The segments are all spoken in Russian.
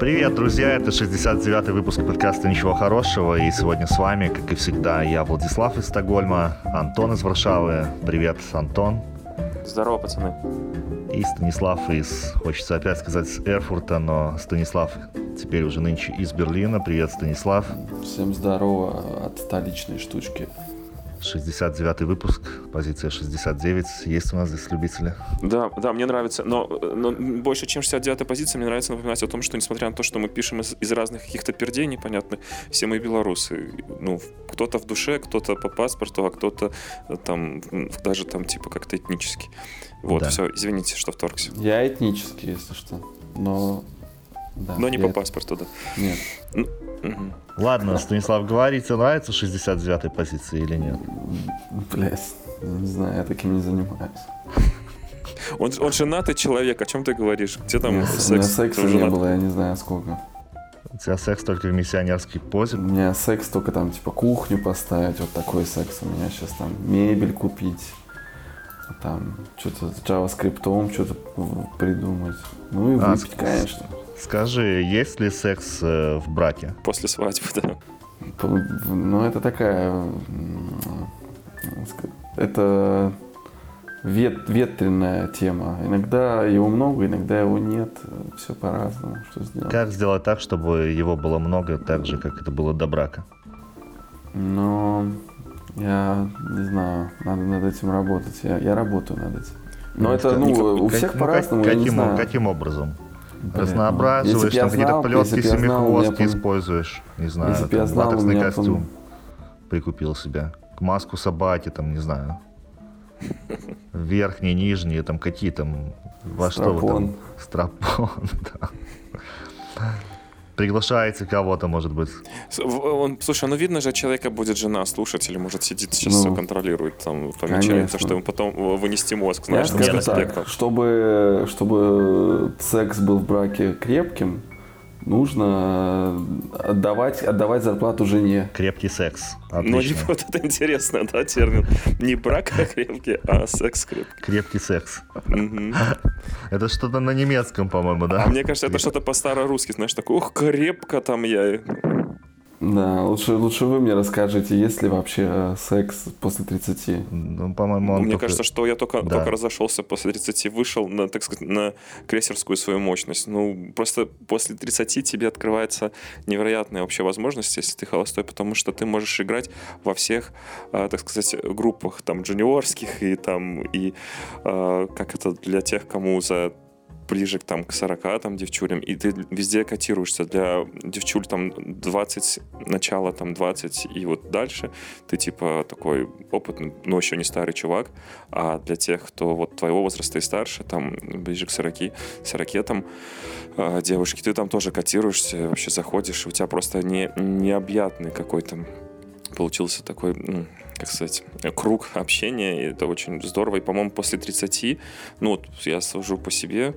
Привет, друзья! Это 69-й выпуск подкаста «Ничего хорошего». И сегодня с вами, как и всегда, я Владислав из Стокгольма, Антон из Варшавы. Привет, Антон. Здорово, пацаны. И Станислав из, хочется опять сказать, с Эрфурта, но Станислав теперь уже нынче из Берлина. Привет, Станислав. Всем здорово от столичной штучки. 69 выпуск, позиция 69. Есть у нас здесь любители? Да, да, мне нравится. Но, но больше, чем 69 позиция, мне нравится напоминать о том, что несмотря на то, что мы пишем из, из разных каких-то пердей непонятных, все мы белорусы. Ну, кто-то в душе, кто-то по паспорту, а кто-то э, там даже там типа как-то этнически. Вот, да. все, извините, что вторгся. Я этнический, если что. Но да, Но не по паспорту, да. Нет. Угу. Ладно, Станислав, говорите, нравится 69-й позиции или нет? Блять, не знаю, я таким не занимаюсь. Он, он женатый человек, о чем ты говоришь? Где там Нет, секс? У меня секса не было, я не знаю сколько. У тебя секс только в миссионерской позе? У меня секс только там, типа, кухню поставить, вот такой секс. У меня сейчас там мебель купить, там что-то с JavaScript, что-то придумать. Ну и а, выпить, а, конечно. Скажи, есть ли секс э, в браке? После свадьбы, да. Ну, это такая... Это вет, ветреная тема. Иногда его много, иногда его нет. Все по-разному. Что сделать? Как сделать так, чтобы его было много, так же, как это было до брака? Ну, я не знаю. Надо над этим работать. Я, я работаю над этим. Но ну, это, ну, у всех ну, по-разному, каким, я не знаю. Каким образом? Разнообразуешь, там какие-то плетки семихвостки используешь. Не знаю, если там, знал, латексный костюм прикупил себе. Маску собаки, там, не знаю. Верхние, нижние, там какие там. Во что вы там? Страпон, да приглашаете кого-то, может быть. Он, слушай, ну видно же, человека будет жена слушать или может сидит сейчас ну, все контролирует, там помечается, что ему потом вынести мозг, знаешь, Я скажу так, чтобы, чтобы секс был в браке крепким, нужно отдавать, отдавать зарплату жене. Крепкий секс. Отлично. Ну, вот это интересно, да, термин. Не брак а крепкий, а секс крепкий. Крепкий секс. Это что-то на немецком, по-моему, да? А мне кажется, это что-то по-старорусски, знаешь, такое, ух, крепко там я. Да, лучше, лучше вы мне расскажете, есть ли вообще э, секс после 30? Ну, по-моему, он Мне только... кажется, что я только, да. только разошелся после 30, вышел на, так сказать, на крейсерскую свою мощность. Ну, просто после 30 тебе открывается невероятная вообще возможность, если ты холостой, потому что ты можешь играть во всех, э, так сказать, группах, там, джуниорских и там, и э, как это для тех, кому за ближе к, там, к 40 там, девчулям, и ты везде котируешься. Для девчуль там 20, начало там 20 и вот дальше ты типа такой опытный, но еще не старый чувак, а для тех, кто вот твоего возраста и старше, там ближе к 40, 40 там девушки, ты там тоже котируешься, вообще заходишь, у тебя просто не, необъятный какой-то получился такой, ну, как сказать, круг общения, и это очень здорово. И, по-моему, после 30, ну, вот я сужу по себе,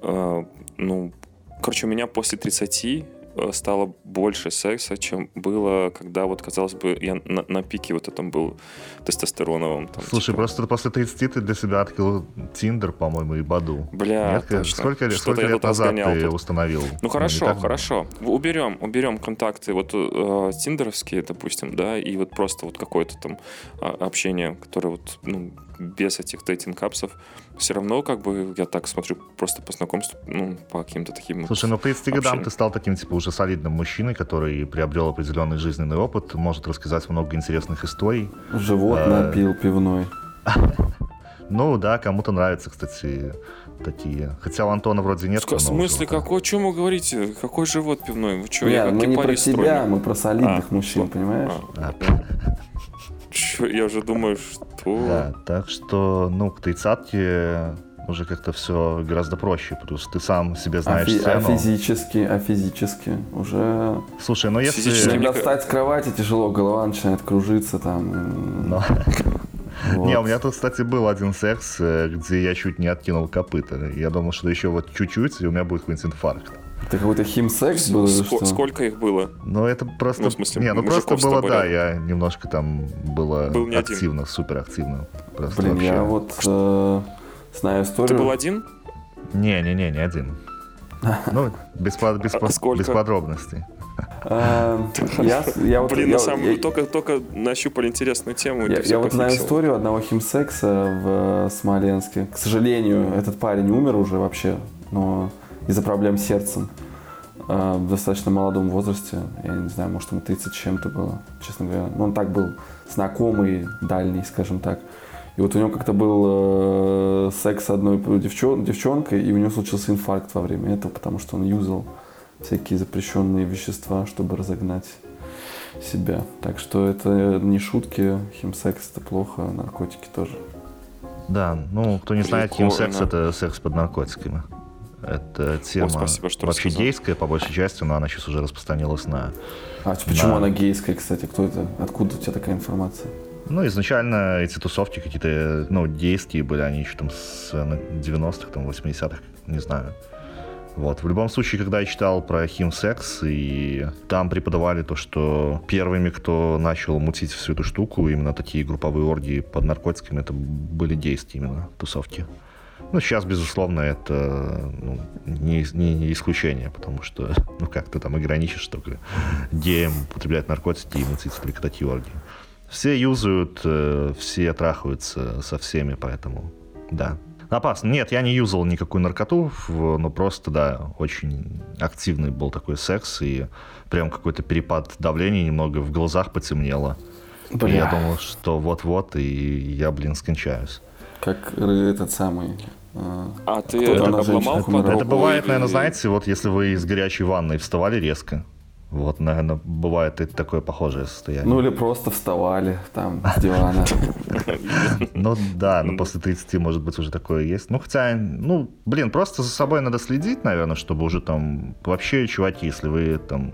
э, ну, короче, у меня после 30 Э, стало больше секса, чем было, когда вот, казалось бы, я на, на пике вот этом был тестостероновым. Там, Слушай, типа... просто после 30 ты для себя открыл Тиндер, по-моему, и Баду. Бля, Нет, точно. Сколько, сколько лет назад ты тут. установил? Ну хорошо, ну, хорошо. Уберем, уберем контакты вот э, тиндеровские, допустим, да, и вот просто вот какое-то там а, общение, которое вот, ну, без этих дейтинг-апсов, все равно, как бы, я так смотрю, просто по знакомству, ну, по каким-то таким... Слушай, ну, при 30 годам ты стал таким, типа, уже солидным мужчиной, который приобрел определенный жизненный опыт, может рассказать много интересных историй. Живот а... напил пивной. Ну, да, кому-то нравится, кстати, такие. Хотя у Антона вроде нет. В смысле, какой, о чем вы говорите? Какой живот пивной? Вы что, Нет, мы не про тебя, мы про солидных а, мужчин, понимаешь? А. Чё, я уже думаю, что... Да, так что, ну, к тридцатке уже как-то все гораздо проще, плюс ты сам себе знаешь а, фи- а физически, а физически уже... Слушай, ну если... Физически, когда встать с кровати тяжело, голова начинает кружиться там. Но... Вот. Не, у меня тут, кстати, был один секс, э, где я чуть не откинул копыта. Я думал, что еще вот чуть-чуть, и у меня будет какой-нибудь инфаркт. Это какой-то химсекс был Ск- что? Сколько их было? Ну, это просто... Ну, в смысле, не, ну просто было, да, я немножко там было Был не один. активно, супер активно. Просто Блин, вообще. я вот э, знаю Ты историю. был один? Не-не-не, не один. Ну, без, без, А без подробностей. Э, я, я вот, Блин, я, на самом я- только, только нащупали интересную тему. и Я, ты вот знаю историю одного химсекса в э, Смоленске. К сожалению, этот парень умер уже вообще, но из-за проблем с сердцем. Э, В достаточно молодом возрасте. Я не знаю, может, ему 30 с чем-то было, честно говоря. Ну, он так был знакомый, дальний, скажем так. И вот у него как-то был э, секс с одной девчон- девчонкой, и у него случился инфаркт во время этого, потому что он юзал всякие запрещенные вещества, чтобы разогнать себя. Так что это не шутки, химсекс это плохо, наркотики тоже. Да, ну, кто не знает, Прикольно. химсекс — это секс под наркотиками. Это тема спасибо, что вообще рассказал. гейская, по большей части, но она сейчас уже распространилась на... А почему Да. она гейская, кстати? Кто это? Откуда у тебя такая информация? Ну, изначально эти тусовки какие-то, ну, гейские были, они еще там с э, 90-х, там, 80-х, не знаю. Вот. В любом случае, когда я читал про химсекс, и там преподавали то, что первыми, кто начал мутить всю эту штуку, именно такие групповые оргии под наркотиками, это были гейские именно тусовки. Ну, сейчас, безусловно, это ну, не, не- не исключение, потому что, ну, как ты там ограничишь только геем употреблять наркотики и мутить только такие оргии. Все юзают, э, все трахаются со всеми, поэтому, да. Опасно. Нет, я не юзал никакую наркоту, но просто, да, очень активный был такой секс, и прям какой-то перепад давления немного в глазах потемнело. И Бля. я думал, что вот-вот, и я, блин, скончаюсь. Как этот самый... э, А ты обломал Это бывает, наверное, знаете, вот если вы из горячей ванной вставали резко, вот, наверное, бывает и такое похожее состояние. Ну или просто вставали там с дивана. Ну да, но после 30, может быть, уже такое есть. Ну, хотя, ну, блин, просто за собой надо следить, наверное, чтобы уже там... Вообще, чуваки, если вы там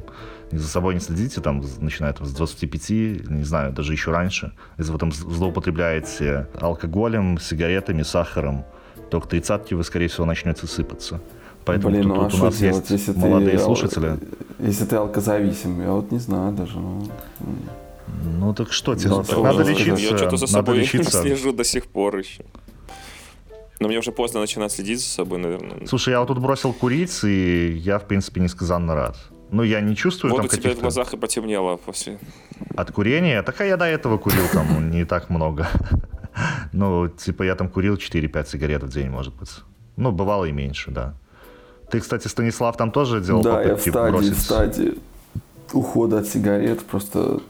за собой не следите, там, начиная там, с 25, не знаю, даже еще раньше, если вы там злоупотребляете алкоголем, сигаретами, сахаром, то к 30 вы, скорее всего, начнете сыпаться. Поэтому Блин, тут, ну а тут у нас делать, есть если ты... молодые ал- слушатели. Если ты алкозависим, я вот не знаю даже. Ну, Ну так что Ну, делать? да, Так надо да, лечиться. Я что-то за надо собой лечиться. слежу до сих пор еще. Но мне уже поздно начинать следить за собой, наверное. Слушай, я вот тут бросил курить, и я, в принципе, несказанно рад. Ну, я не чувствую Вот там у тебя в каких-то глазах и потемнело после... от курения. Так а я до этого курил там не так много. Ну, типа, я там курил 4-5 сигарет в день, может быть. Ну, бывало и меньше, да. Ты, кстати, Станислав, там тоже делал да, я в попытки стадии, бросить? в стадии ухода от сигарет. Просто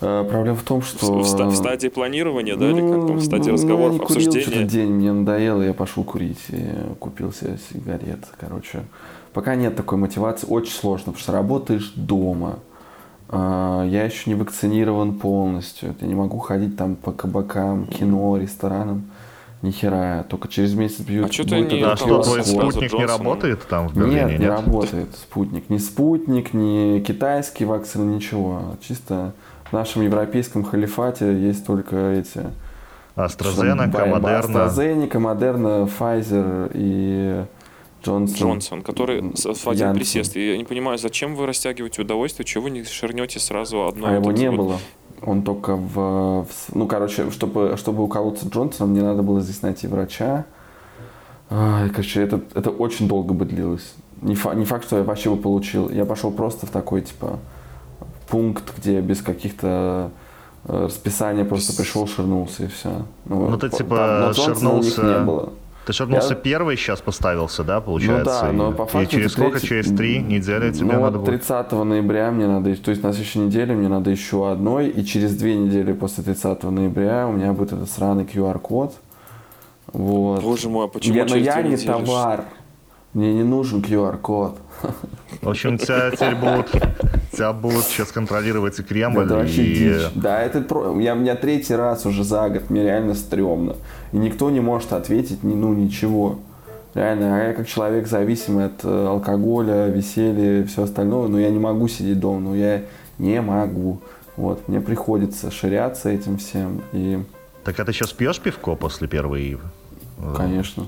э, проблема в том, что... В, ста- в стадии планирования, да, или как там, в стадии ну, разговоров, я не курил обсуждения? день, мне надоело, я пошел курить и купил себе сигарет. Короче, пока нет такой мотивации, очень сложно, потому что работаешь дома. А, Я еще не вакцинирован полностью. Я не могу ходить там по кабакам, кино, ресторанам. Ни хера. Только через месяц бьют. А чё ты будет не А что, твой спутник не работает там в Берлине, Нет, нет? не работает спутник. Ни спутник, ни китайский вакцины, ничего. Чисто в нашем европейском халифате есть только эти... AstraZeneca, Модерна. AstraZeneca, Модерна, Pfizer и Джонсон. Джонсон, который в один Янсен. присест. И я не понимаю, зачем вы растягиваете удовольствие, чего вы не шернете сразу одно А вот его не вот? было. Он только в, в Ну, короче, чтобы, чтобы уколоться Джонсоном, мне надо было здесь найти врача. Ай, короче, это, это очень долго бы длилось. Не, фа- не факт, что я вообще бы получил. Я пошел просто в такой, типа, пункт, где без каких-то э, расписания просто пришел, ширнулся и все. Ну, ты, типа, ширнулся- не было. Ты шагнулся Я- первый, сейчас поставился, да, получается? Ну да, но И- по и факту через это сколько? третий- Через три недели тебе ну, надо вот будет? 30 ноября мне надо, то есть на следующей неделе мне надо еще одной, и через две недели после 30 ноября у меня будет этот сраный QR-код. Вот. Боже мой, а почему я, но через я не товар. Мне не нужен QR-код. В общем, тебя теперь будут, тебя будут сейчас контролировать и Кремль, Это вообще и... дичь. Да, это про... я, у меня третий раз уже за год, мне реально стрёмно. И никто не может ответить, ни, ну, ничего. Реально, а я как человек зависимый от э, алкоголя, веселья и все остальное, но я не могу сидеть дома, но я не могу. Вот, мне приходится ширяться этим всем, и, Так а ты сейчас пьешь пивко после первой? э, конечно,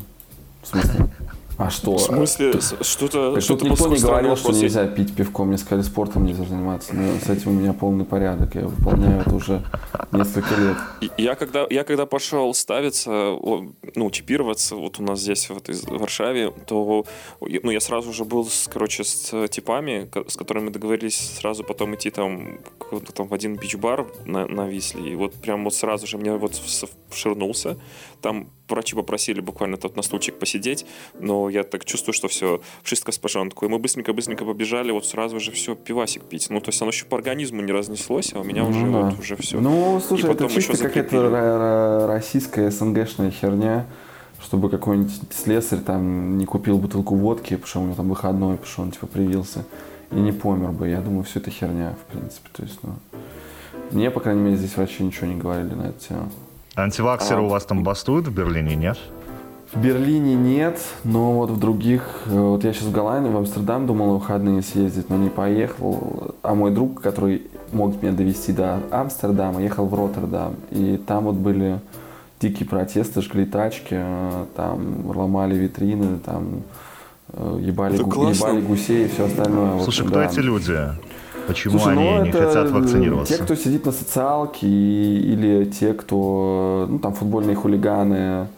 в смысле, А что? В смысле, что-то... что никто не говорил, что нельзя пить пивко. Мне сказали, спортом нельзя заниматься. Но с этим у меня полный порядок. Я выполняю это уже несколько лет. Я когда, я когда пошел ставиться, ну, чипироваться, вот у нас здесь, вот в Варшаве, то ну, я сразу же был, с, короче, с типами, с которыми договорились сразу потом идти там, там в один бич-бар на, на Висле. И вот прям вот сразу же мне вот вширнулся. Там врачи попросили буквально тот на стульчик посидеть, но я так чувствую, что все, wszystko с porządku. И мы быстренько-быстренько побежали, вот сразу же все, пивасик пить. Ну, то есть оно еще по организму не разнеслось, а у меня ну, уже да. вот уже все. Ну, слушай, это чисто какая-то российская СНГшная херня, чтобы какой-нибудь слесарь там не купил бутылку водки, потому что у него там выходной, потому что он типа привился, и не помер бы. Я думаю, все это херня, в принципе. То есть, ну, мне, по крайней мере, здесь врачи ничего не говорили на эту тему. Антиваксеры а, у вас там бастуют в Берлине, нет? В Берлине нет, но вот в других... Э, вот я сейчас в Голландии, в Амстердам думал на выходные съездить, но не поехал. А мой друг, который мог меня довести до Амстердама, ехал в Роттердам. И там вот были дикие протесты, жгли тачки, э, там ломали витрины, там э, ебали, гу- ебали гусей и все остальное. Слушай, общем, кто да. эти люди? Почему Слушай, они ну, не хотят вакцинироваться? Те, кто сидит на социалке, или те, кто, ну, там, футбольные хулиганы,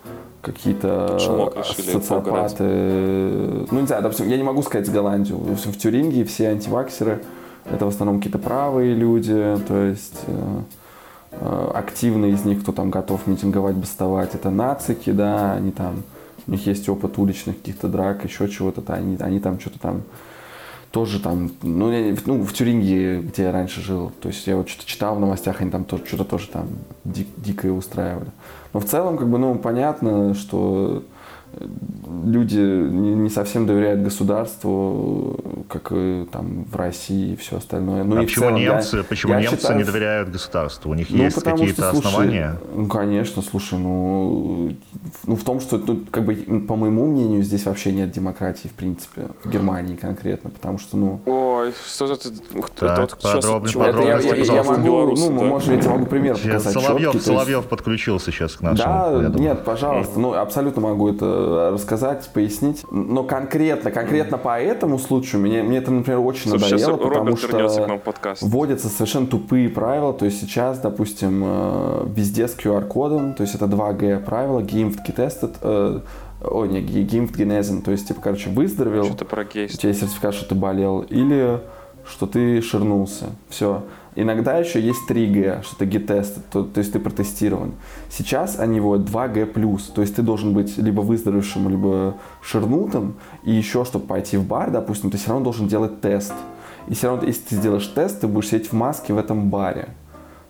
какие-то социопаты. Ну, не знаю, допустим, я не могу сказать с Голландию. В Тюрингии все антиваксеры это в основном какие-то правые люди, то есть э, э, активные из них, кто там готов митинговать, бастовать, это нацики, да, они там, у них есть опыт уличных каких-то драк, еще чего-то, они, они там что-то там тоже там, ну, я, ну, в Тюрингии, где я раньше жил, то есть я вот что-то читал в новостях, они там тоже, что-то тоже там дик, дикое устраивали. Но в целом, как бы, ну, понятно, что люди не совсем доверяют государству, как и там в России и все остальное. Ну, а почему целом, немцы, я, почему я немцы считаю, не доверяют государству? У них ну, есть какие-то основания? Ну, конечно, слушай, ну, ну в том, что, ну, как бы, по моему мнению, здесь вообще нет демократии, в принципе, в Германии конкретно, потому что, ну... Ой, что это? Так, подробно, подробно, я, я, я могу, ну, да? может, я тебе могу пример показать. Соловьев, четкий, Соловьев есть... подключился сейчас к нашему. Да, нет, пожалуйста, ну, абсолютно могу это рассказать пояснить. Но конкретно, конкретно по этому случаю мне, мне это, например, очень Слушай, надоело, потому что вводятся совершенно тупые правила. То есть сейчас, допустим, э, везде с QR-кодом, то есть это 2G правила, Geimpft, getested, э, Ой, не, Geimpft, genesen, то есть, типа, короче, выздоровел, Что-то про кейс. у тебя есть сертификат, что ты болел, или что ты ширнулся. Все. Иногда еще есть 3G, что ты get-tested, то, то есть ты протестирован. Сейчас они вот 2G+, то есть ты должен быть либо выздоровевшим, либо ширнутым, и еще, чтобы пойти в бар, допустим, ты все равно должен делать тест. И все равно, если ты сделаешь тест, ты будешь сидеть в маске в этом баре.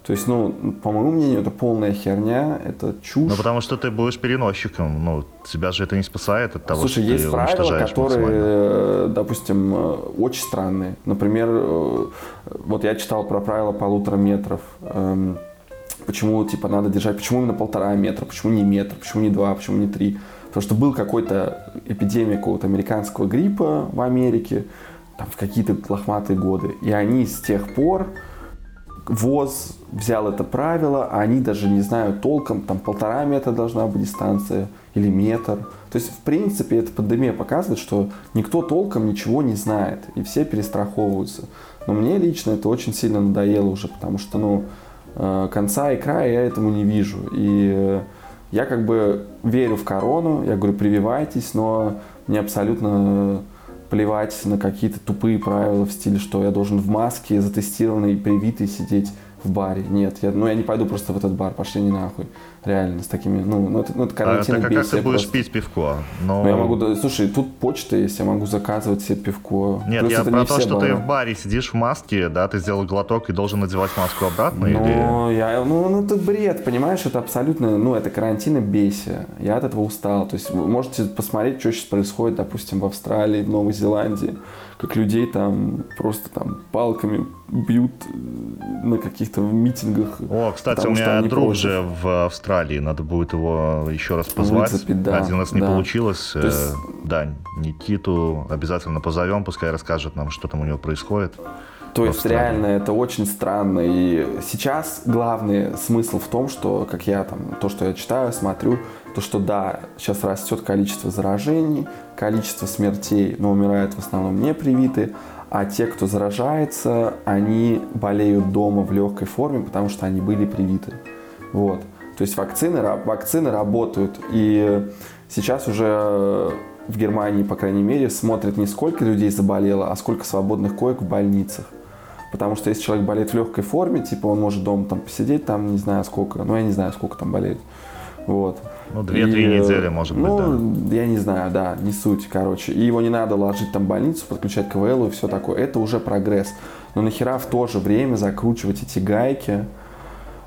То есть, ну, по моему мнению, это полная херня, это чушь. Ну, потому что ты будешь переносчиком, ну, тебя же это не спасает от того, Слушай, что есть ты правила, которые, э, допустим, э, очень странные. Например, э, вот я читал про правила полутора метров. Эм, почему, типа, надо держать, почему именно полтора метра, почему не метр, почему не два, почему не три. Потому что был какой-то эпидемия какого-то американского гриппа в Америке, там, в какие-то лохматые годы. И они с тех пор ВОЗ взял это правило, а они даже не знают толком, там полтора метра должна быть дистанция или метр. То есть, в принципе, эта пандемия показывает, что никто толком ничего не знает, и все перестраховываются. Но мне лично это очень сильно надоело уже, потому что, ну, э, конца и края я этому не вижу. И я как бы верю в корону, я говорю, прививайтесь, но мне абсолютно плевать на какие-то тупые правила в стиле, что я должен в маске затестированный, привитый сидеть в баре. Нет, я, ну я не пойду просто в этот бар, пошли не нахуй. Реально, с такими, ну, ну это, ну, это карантин а, так, а как ты будешь просто. пить пивко? Но... Ну, я могу, слушай, тут почта есть, я могу заказывать себе пивко. Нет, Плюс я про не то, что бары. ты в баре сидишь в маске, да, ты сделал глоток и должен надевать маску обратно, ну, или... Я, ну, ну, это бред, понимаешь, это абсолютно, ну, это карантин и бейся. Я от этого устал. То есть вы можете посмотреть, что сейчас происходит, допустим, в Австралии, в Новой Зеландии как людей там просто там палками бьют на каких-то митингах. О, кстати, у меня друг против. же в Австралии, надо будет его еще раз позвать. Выцепить, да, Один раз не да. получилось. То есть... Да, Никиту обязательно позовем, пускай расскажет нам, что там у него происходит. То есть реально это очень странно. И сейчас главный смысл в том, что, как я там, то, что я читаю, смотрю, то, что да, сейчас растет количество заражений, количество смертей, но умирают в основном не привитые, а те, кто заражается, они болеют дома в легкой форме, потому что они были привиты. Вот. То есть вакцины, вакцины работают. И сейчас уже в Германии, по крайней мере, смотрят не сколько людей заболело, а сколько свободных коек в больницах. Потому что если человек болеет в легкой форме, типа он может дома там посидеть, там не знаю сколько, ну я не знаю сколько там болеет. Вот. Ну, две-три недели, может ну, быть, да. я не знаю, да, не суть, короче. И его не надо ложить там в больницу, подключать к КВЛ и все такое. Это уже прогресс. Но нахера в то же время закручивать эти гайки?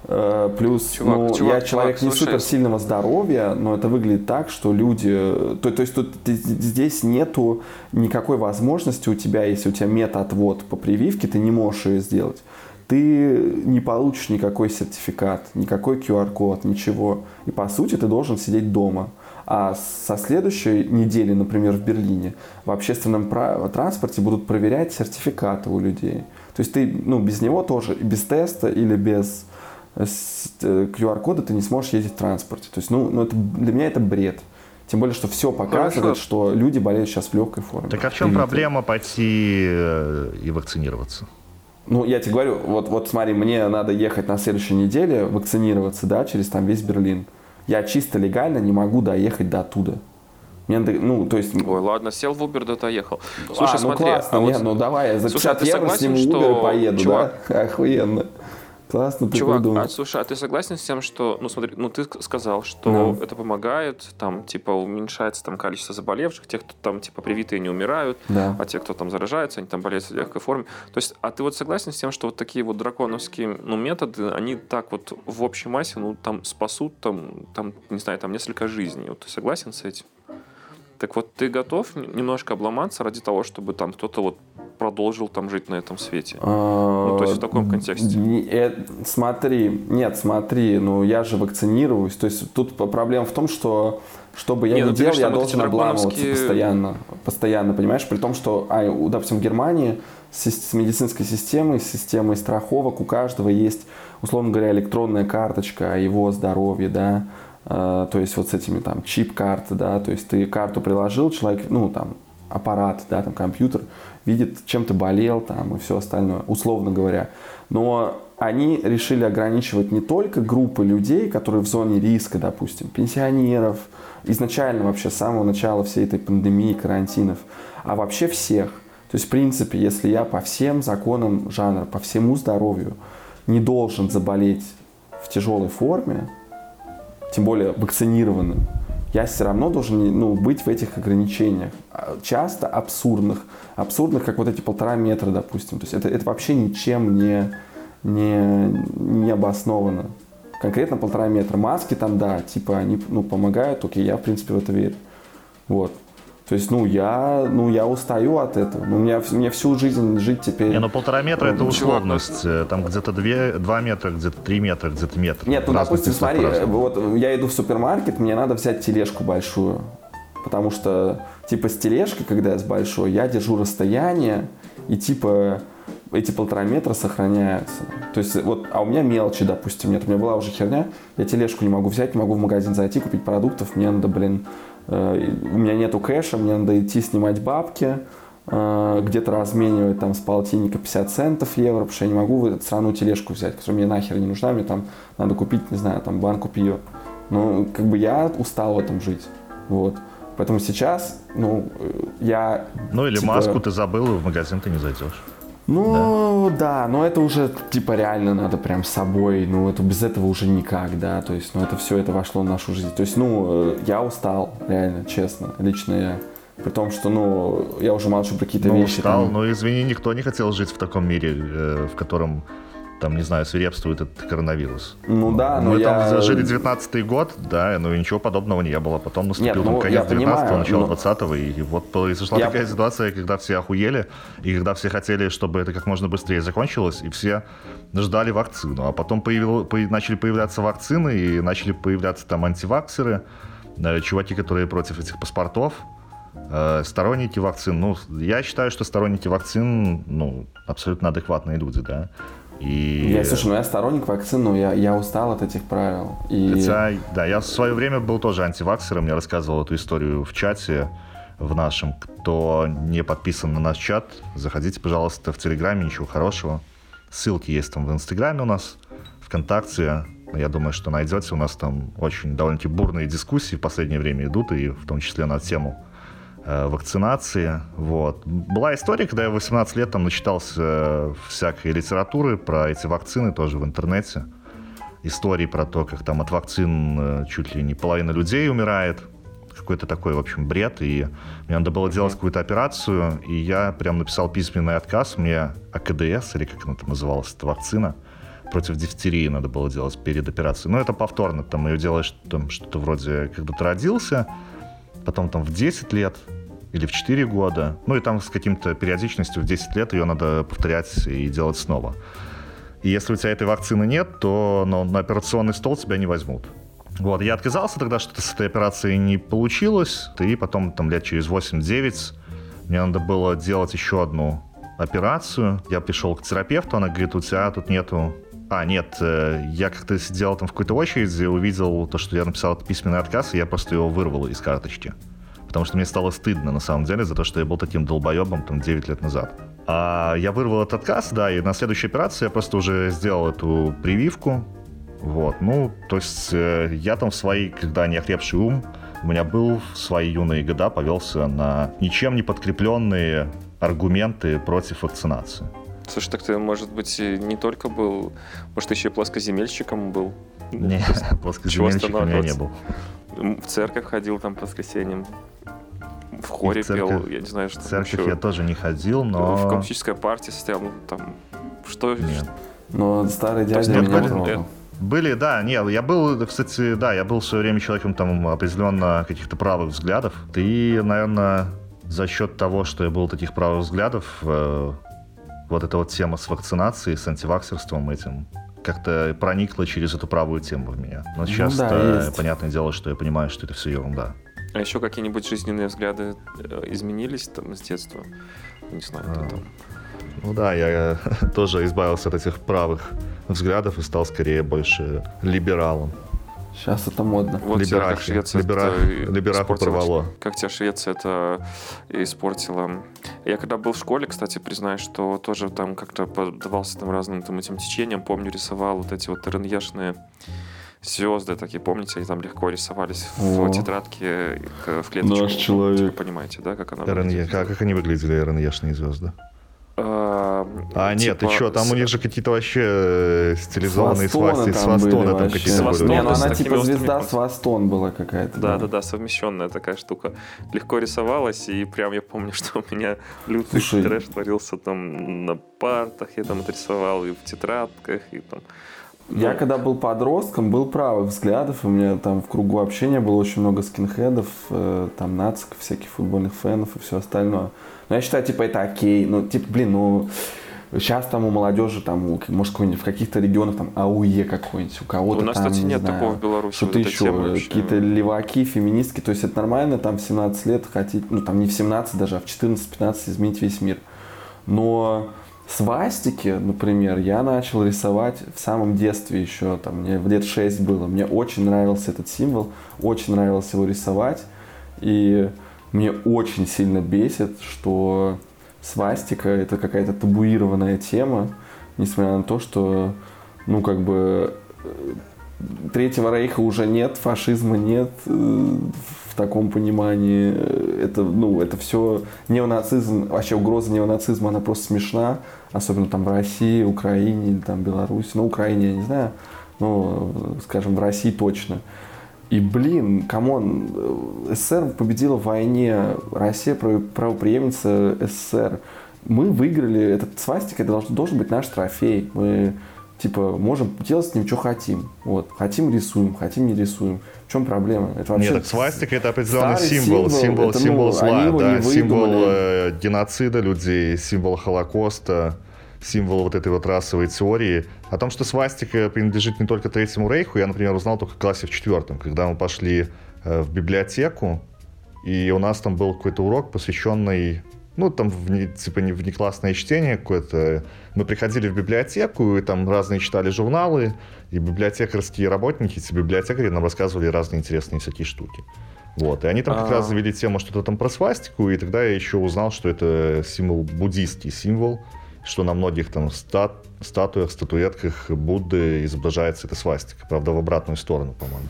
Э, плюс, чувак, ну, чувак, я человек чувак, не супер сильного здоровья, но это выглядит так, что люди... То, то есть тут здесь нету никакой возможности у тебя, если у тебя мета-отвод по прививке, ты не можешь ее сделать. Ты не получишь никакой сертификат, никакой QR-код, ничего. И по сути ты должен сидеть дома. А со следующей недели, например, в Берлине, в общественном транспорте будут проверять сертификаты у людей. То есть ты ну, без него тоже, без теста или без QR-кода ты не сможешь ездить в транспорте. То есть, ну, ну это, для меня это бред. Тем более, что все показывает, Хорошо. что люди болеют сейчас в легкой форме. Так а в чем Привиты. проблема пойти э, и вакцинироваться? Ну, я тебе говорю, вот, вот смотри, мне надо ехать на следующей неделе вакцинироваться, да, через там весь Берлин. Я чисто легально не могу доехать до оттуда. Мне надо, ну, то есть... Ой, ладно, сел в Uber, да, то ехал. Слушай, а, ну смотри, классно, а вот... не, ну давай, за Слушай, 50 а евро сниму Uber что... поеду, Чувак, да? Охуенно. Классно ты Чувак, придумал. а слушай, а ты согласен с тем, что, ну смотри, ну ты сказал, что no. это помогает, там, типа, уменьшается там количество заболевших, тех, кто там, типа, привитые не умирают, да. а те, кто там заражается, они там болеют в легкой форме. То есть, а ты вот согласен с тем, что вот такие вот драконовские, ну, методы, они так вот в общей массе, ну, там, спасут, там, там, не знаю, там, несколько жизней. Вот ты согласен с этим? Так вот, ты готов немножко обломаться ради того, чтобы там кто-то вот продолжил там жить на этом свете? Ну, то есть в таком контексте. Э, смотри, нет, смотри, ну я же вакцинируюсь. То есть тут проблема в том, что что бы я не, ни ну, делал, я должен обламываться постоянно. Постоянно, понимаешь? При том, что, а, допустим, в Германии с, медицинской системой, с системой страховок у каждого есть, условно говоря, электронная карточка о его здоровье, да, э, то есть вот с этими там чип-карты, да, то есть ты карту приложил, человек, ну там аппарат, да, там компьютер, видит, чем ты болел там и все остальное, условно говоря. Но они решили ограничивать не только группы людей, которые в зоне риска, допустим, пенсионеров, изначально вообще с самого начала всей этой пандемии, карантинов, а вообще всех. То есть, в принципе, если я по всем законам жанра, по всему здоровью не должен заболеть в тяжелой форме, тем более вакцинированным, я все равно должен ну, быть в этих ограничениях. А, часто абсурдных. Абсурдных, как вот эти полтора метра, допустим. То есть это, это вообще ничем не, не, не обосновано. Конкретно полтора метра. Маски там, да, типа они ну, помогают, окей, я в принципе в это верю. Вот. То есть, ну, я, ну, я устаю от этого. Ну, мне, мне всю жизнь жить теперь... Не, ну, полтора метра это условность. Э, там где-то две, два метра, где-то три метра, где-то метр. Нет, ну, допустим, смотри, вот я иду в супермаркет, мне надо взять тележку большую. Потому что, типа, с тележкой, когда я с большой, я держу расстояние, и, типа, эти полтора метра сохраняются. То есть, вот, а у меня мелочи, допустим, нет. У меня была уже херня, я тележку не могу взять, не могу в магазин зайти, купить продуктов, мне надо, блин, у меня нету кэша, мне надо идти снимать бабки, э, где-то разменивать там с полтинника 50 центов евро, потому что я не могу в эту страну тележку взять, которая мне нахер не нужна, мне там надо купить, не знаю, там банку пива. Ну, как бы я устал в этом жить. Вот. Поэтому сейчас, ну, э, я... Ну, или типа... маску ты забыл, и в магазин ты не зайдешь. Ну, да. да, но это уже, типа, реально надо прям с собой, ну, это без этого уже никак, да, то есть, ну, это все, это вошло в нашу жизнь. То есть, ну, э, я устал, реально, честно, лично я. При том, что, ну, я уже молчу про какие-то ну, вещи. Устал, там... но, извини, никто не хотел жить в таком мире, э, в котором там, не знаю, свирепствует этот коронавирус. Ну да, но Мы я... там жили 19 год, да, но ничего подобного не было. Потом наступил Нет, ну, конец 19-го, начало но... 20-го, и вот произошла я... такая ситуация, когда все охуели, и когда все хотели, чтобы это как можно быстрее закончилось, и все ждали вакцину. А потом появил... по... начали появляться вакцины, и начали появляться там антиваксеры, чуваки, которые против этих паспортов, Э, сторонники вакцин, ну, я считаю, что сторонники вакцин, ну, абсолютно адекватные люди, да. И... Я, слушай, ну я сторонник вакцин, но я, я устал от этих правил. И... Хотя, да, я в свое время был тоже антиваксером, я рассказывал эту историю в чате в нашем. Кто не подписан на наш чат, заходите, пожалуйста, в Телеграме, ничего хорошего. Ссылки есть там в Инстаграме у нас, ВКонтакте. Я думаю, что найдете. У нас там очень довольно-таки бурные дискуссии в последнее время идут, и в том числе на тему вакцинации. Вот. Была история, когда я в 18 лет там начитался всякой литературы про эти вакцины тоже в интернете. Истории про то, как там от вакцин э, чуть ли не половина людей умирает какой-то такой, в общем, бред, и мне надо было делать какую-то операцию, и я прям написал письменный отказ, мне АКДС, или как она там называлась, эта вакцина, против дифтерии надо было делать перед операцией. Но это повторно, там ее делаешь там что-то вроде, когда ты родился, потом там в 10 лет, или в 4 года, ну и там с каким-то периодичностью в 10 лет ее надо повторять и делать снова. И если у тебя этой вакцины нет, то ну, на операционный стол тебя не возьмут. Вот, я отказался тогда, что-то с этой операцией не получилось, и потом там лет через 8-9 мне надо было делать еще одну операцию. Я пришел к терапевту, она говорит, у тебя тут нету... А, нет, э, я как-то сидел там в какой-то очереди, увидел то, что я написал письменный отказ, и я просто его вырвал из карточки. Потому что мне стало стыдно, на самом деле, за то, что я был таким долбоебом там 9 лет назад. А я вырвал этот отказ, да, и на следующей операции я просто уже сделал эту прививку, вот, ну, то есть э, я там в свои, когда не охрепший ум, у меня был в свои юные года повелся на ничем не подкрепленные аргументы против вакцинации. Слушай, так ты, может быть, не только был, может, еще и плоскоземельщиком был? Не, плоскоземельщиком я не был. В церковь ходил там по воскресеньям. В хоре церковь, пел, я не знаю, что В церковь еще. я тоже не ходил, но... В коммунистической партии состоял, ну, там, что... Нет. Но старый дядя меня трогал. Были, да, не, я был, кстати, да, я был в свое время человеком там определенно каких-то правых взглядов. И, наверное, за счет того, что я был таких правых взглядов, э, вот эта вот тема с вакцинацией, с антиваксерством этим, как-то проникла через эту правую тему в меня. Но сейчас, ну, да, понятное дело, что я понимаю, что это все ерунда. А еще какие-нибудь жизненные взгляды э, изменились там с детства? Не знаю, а, там. Ну да, я тоже избавился от этих правых взглядов и стал скорее больше либералом. Сейчас это модно. Вот Либерахи. как Швеция Либера... это Либераху порвало. Как тебя Швеция это испортила. Я когда был в школе, кстати, признаюсь, что тоже там как-то поддавался там разным там этим течениям. Помню, рисовал вот эти вот РНЕшные звезды такие, помните, они там легко рисовались О. в тетрадке в клеточку. Наш человек. Вы понимаете, да, как она выглядит? Как, как они выглядели, РНЕшные звезды? А, а нет, ты что, там у них же какие-то вообще э, стилизованные свасти, свастона там какие-то были. Не, ну она типа звезда свастон была какая-то. Да, да, да, совмещенная такая штука. Легко рисовалась, и прям я помню, что у меня лютый трэш творился там на партах, я там отрисовал и в тетрадках, и там... Я когда был подростком, был правых взглядов, у меня там в кругу общения было очень много скинхедов, э, там нациков, всяких футбольных фенов и все остальное. Но я считаю, типа, это окей. Ну, типа, блин, ну, Сейчас там у молодежи, там, может, в каких-то регионах там АУЕ какой-нибудь, у кого-то У нас, там, кстати, не нет знаю, такого в Беларуси. Что-то вот еще, какие-то леваки, феминистки, то есть это нормально, там в 17 лет хотеть, ну там не в 17 даже, а в 14-15 изменить весь мир. Но свастики, например, я начал рисовать в самом детстве еще, там, мне лет 6 было, мне очень нравился этот символ, очень нравилось его рисовать, и мне очень сильно бесит, что свастика это какая-то табуированная тема, несмотря на то, что, ну, как бы, э, Третьего рейха уже нет, фашизма нет э, в таком понимании. Это, ну, это все неонацизм, вообще угроза неонацизма, она просто смешна, особенно там в России, Украине или там Беларуси. Ну, Украине я не знаю, но, скажем, в России точно. И, блин, come on, СССР победила в войне, Россия правоприемница СССР. Мы выиграли, этот свастик, это должен, должен быть наш трофей. Мы, типа, можем делать с ним, что хотим. Вот. Хотим рисуем, хотим не рисуем. Чем проблема? Это вообще Нет, так свастика это определенный символ, символ, символ, это, символ ну, зла, да, символ э, геноцида людей, символ Холокоста символ вот этой вот расовой теории. О том, что свастика принадлежит не только Третьему Рейху, я, например, узнал только в классе в четвертом, когда мы пошли э, в библиотеку, и у нас там был какой-то урок, посвященный ну, там, в, типа, не внеклассное чтение какое-то. Мы приходили в библиотеку, и там разные читали журналы, и библиотекарские работники, эти библиотекари нам рассказывали разные интересные всякие штуки. Вот, и они там как раз а. завели тему что-то там про свастику, и тогда я еще узнал, что это символ, буддийский символ, что на многих там стат, статуях, статуэтках Будды изображается эта свастика, правда, в обратную сторону, по-моему.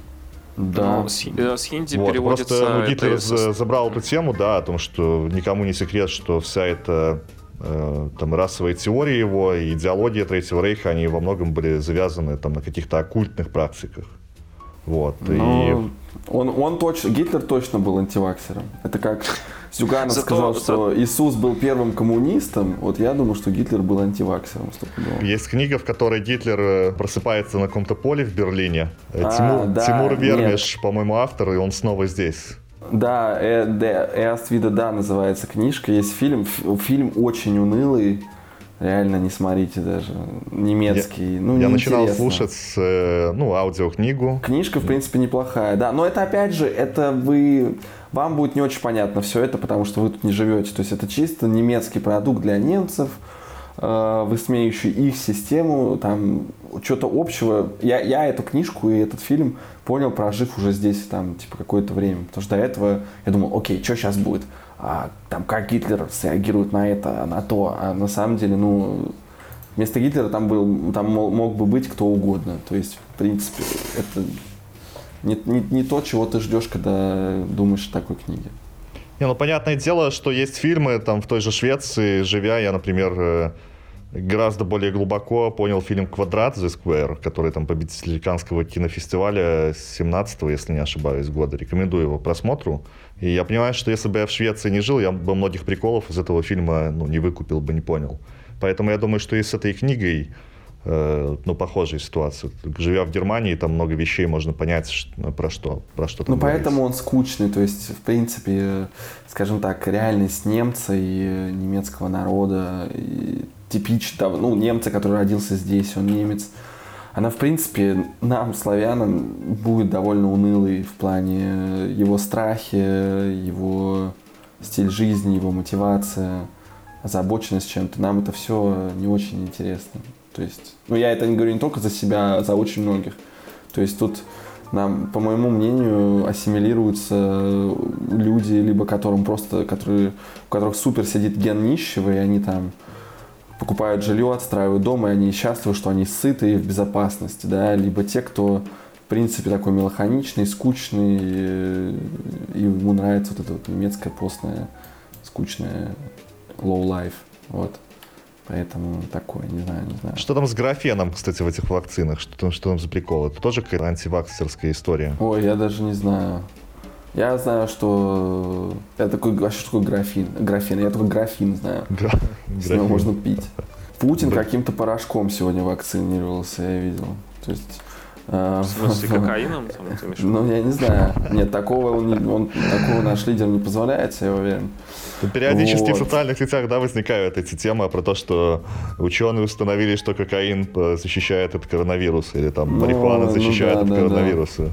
Да. Ну, с, э, с хинди вот, переводится... Просто ну, Гитлер это... забрал эту тему, да, о том, что никому не секрет, что вся эта э, там расовая теория его и идеология Третьего Рейха, они во многом были завязаны там на каких-то оккультных практиках. Вот. Но... И ну, он, он точно, Гитлер точно был антиваксером. Это как Зюганов Зато, сказал, что Иисус был первым коммунистом. Вот я думаю, что Гитлер был антиваксером. Есть книга, в которой Гитлер э, просыпается на каком-то поле в Берлине. Э, а, Тимур, да, Тимур Вермиш, по-моему, автор, и он снова здесь. Да, э, да называется книжка. Есть фильм. Фильм очень унылый. Реально не смотрите даже. Немецкий. Я, ну, я начинал слушать э, ну, аудиокнигу. Книжка, в принципе, неплохая, да. Но это опять же, это вы. Вам будет не очень понятно все это, потому что вы тут не живете. То есть это чисто немецкий продукт для немцев, э, высмеющий их систему, там что-то общего. Я, я эту книжку и этот фильм понял, прожив уже здесь там типа какое-то время. Потому что до этого я думал, окей, что сейчас будет? А, там, как Гитлер среагирует на это, на то. А на самом деле, ну, вместо Гитлера там, был, там мог бы быть кто угодно. То есть, в принципе, это не, не, не то, чего ты ждешь, когда думаешь о такой книге. Не, ну, понятное дело, что есть фильмы, там, в той же Швеции, живя, я, например, э, гораздо более глубоко понял фильм «Квадрат» The Square, который там победитель Канского кинофестиваля 17 если не ошибаюсь, года. Рекомендую его просмотру. И я понимаю, что если бы я в Швеции не жил, я бы многих приколов из этого фильма ну, не выкупил бы, не понял. Поэтому я думаю, что и с этой книгой э, ну, похожая ситуация. Живя в Германии, там много вещей можно понять, что, про что, про что там Ну, говорится. поэтому он скучный. То есть, в принципе, скажем так, реальность немца и немецкого народа, и типично, ну, немца, который родился здесь, он немец, она, в принципе, нам, славянам, будет довольно унылой в плане его страхи, его стиль жизни, его мотивация, озабоченность чем-то. Нам это все не очень интересно. То есть, ну, я это не говорю не только за себя, а за очень многих. То есть тут нам, по моему мнению, ассимилируются люди, либо которым просто, которые, у которых супер сидит ген нищего, и они там покупают жилье, отстраивают дом, и они счастливы, что они сыты и в безопасности, да, либо те, кто в принципе такой меланхоничный, скучный, и ему нравится вот это вот немецкое постное, скучное low life, вот. Поэтому такое, не знаю, не знаю. Что там с графеном, кстати, в этих вакцинах? Что там, что там за прикол? Это тоже какая-то антиваксерская история? Ой, я даже не знаю. Я знаю, что я такой, вообще что такое графин? Графин, я только графин знаю. Гра... С него можно пить. Путин да. каким-то порошком сегодня вакцинировался, я видел. То есть э, в смысле, кокаином? Там, ну, я не знаю. Нет, такого он, не, он такого наш лидер не позволяет, я уверен. Ну, периодически вот. в социальных сетях да, возникают эти темы про то, что ученые установили, что кокаин э, защищает от коронавируса, или там ну, марихуана защищает ну, да, от да, коронавируса. Да.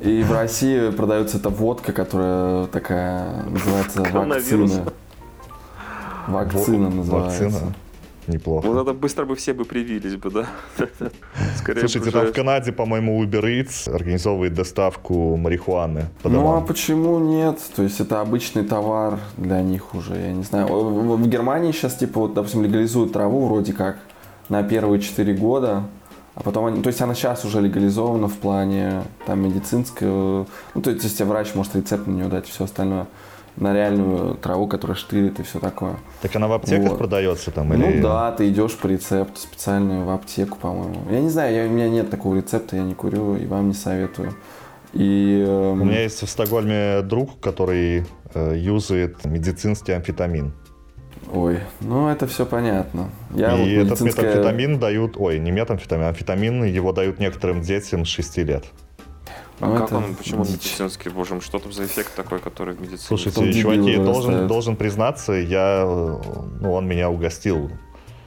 И в России продается эта водка, которая такая называется вакцина. Вакцина называется. Вакцина. Неплохо. Вот это быстро бы все бы привились бы, да? Скорее Слушайте, там в Канаде, по-моему, Uber Eats организовывает доставку марихуаны по Ну а почему нет? То есть это обычный товар для них уже, я не знаю. В Германии сейчас, типа, вот, допустим, легализуют траву вроде как на первые 4 года. А потом они, то есть она сейчас уже легализована в плане там медицинского, ну то есть если врач может рецепт на нее дать, все остальное на реальную траву, которая штырит и все такое. Так она в аптеках вот. продается там? Или... Ну да, ты идешь по рецепту специальную в аптеку, по-моему. Я не знаю, я, у меня нет такого рецепта, я не курю и вам не советую. И, эм... У меня есть в Стокгольме друг, который э, юзает медицинский амфетамин. Ой, ну это все понятно. Я и вот медицинская... этот метамфетамин дают, ой, не метамфетамин, а амфетамин, его дают некоторым детям с 6 лет. А ну, как он, почему дичь. медицинский, боже мой, что там за эффект такой, который в медицине? Слушайте, чуваки, должен, должен признаться, я, ну, он меня угостил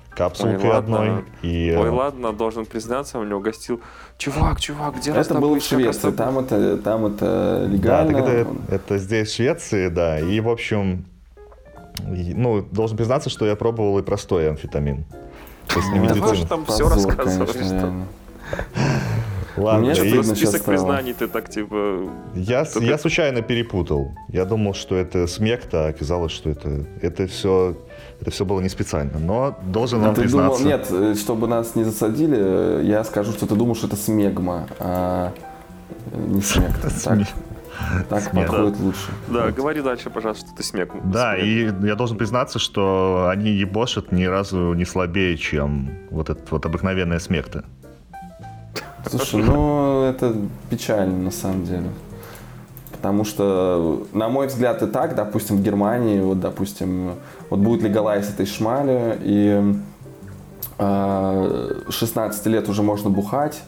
капсулкой Ой, одной. И... Ой, ладно, должен признаться, он меня угостил. Чувак, чувак, где Это было в Швеции, там это, там это легально. Да, это, это здесь в Швеции, да. И, в общем, ну, должен признаться, что я пробовал и простой амфетамин. То есть не медицина. там все рассказываешь. Ладно, Мне и... список признаний ты так типа... Я, Только... я случайно перепутал. Я думал, что это смекта, а оказалось, что это, это все это все было не специально, но должен а вам ты признаться. Думал, нет, э, чтобы нас не засадили, э, я скажу, что ты думал, что это смегма, а не смекта. Так, так подходит лучше. Да, вот. говори дальше, пожалуйста, ты смег. Да, и я должен признаться, что они ебошат ни разу не слабее, чем вот этот вот обыкновенная смекта. Слушай, ну это печально на самом деле. Потому что, на мой взгляд, и так, допустим, в Германии, вот, допустим, вот будет легалайз этой шмали, и э, 16 лет уже можно бухать,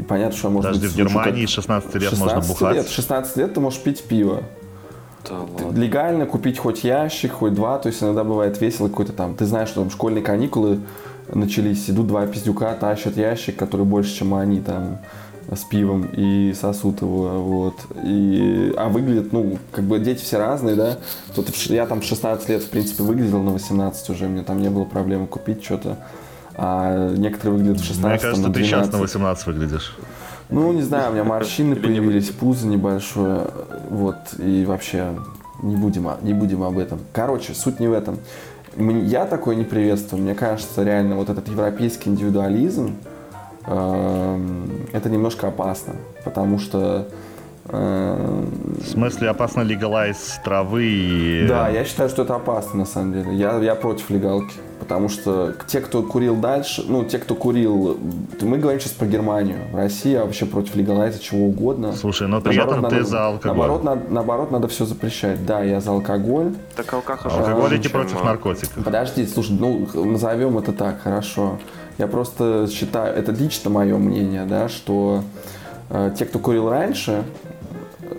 и понятно, что может Подожди, быть... в Германии 16 лет 16 можно бухать? Лет, 16 лет ты можешь пить пиво. Да, Легально купить хоть ящик, хоть два, то есть иногда бывает весело какой-то там, ты знаешь, что там школьные каникулы начались, идут два пиздюка, тащат ящик, который больше, чем они там с пивом и сосут его, вот. И, а выглядит, ну, как бы дети все разные, да. Тут я там 16 лет, в принципе, выглядел на 18 уже, мне там не было проблемы купить что-то. А некоторые выглядят в 16 Мне кажется, на ты сейчас на 18 выглядишь. Ну, не знаю, у меня морщины появились, пузо небольшое, вот, и вообще не будем, не будем об этом. Короче, суть не в этом. Я такой не приветствую. Мне кажется, реально вот этот европейский индивидуализм, эм, это немножко опасно, потому что в смысле опасно легалайз травы и... Да, я считаю, что это опасно на самом деле. Я, я против легалки. Потому что те, кто курил дальше, ну, те, кто курил... Мы говорим сейчас про Германию. Россия вообще против легалайза чего угодно. Слушай, но при наоборот, этом надо, ты за алкоголь. Наоборот, надо, наоборот, надо все запрещать. Да, я за алкоголь. Так алкоголь... Алкоголь идти против наркотиков. Подожди, слушай, ну, назовем это так, хорошо. Я просто считаю, это лично мое мнение, да, что э, те, кто курил раньше,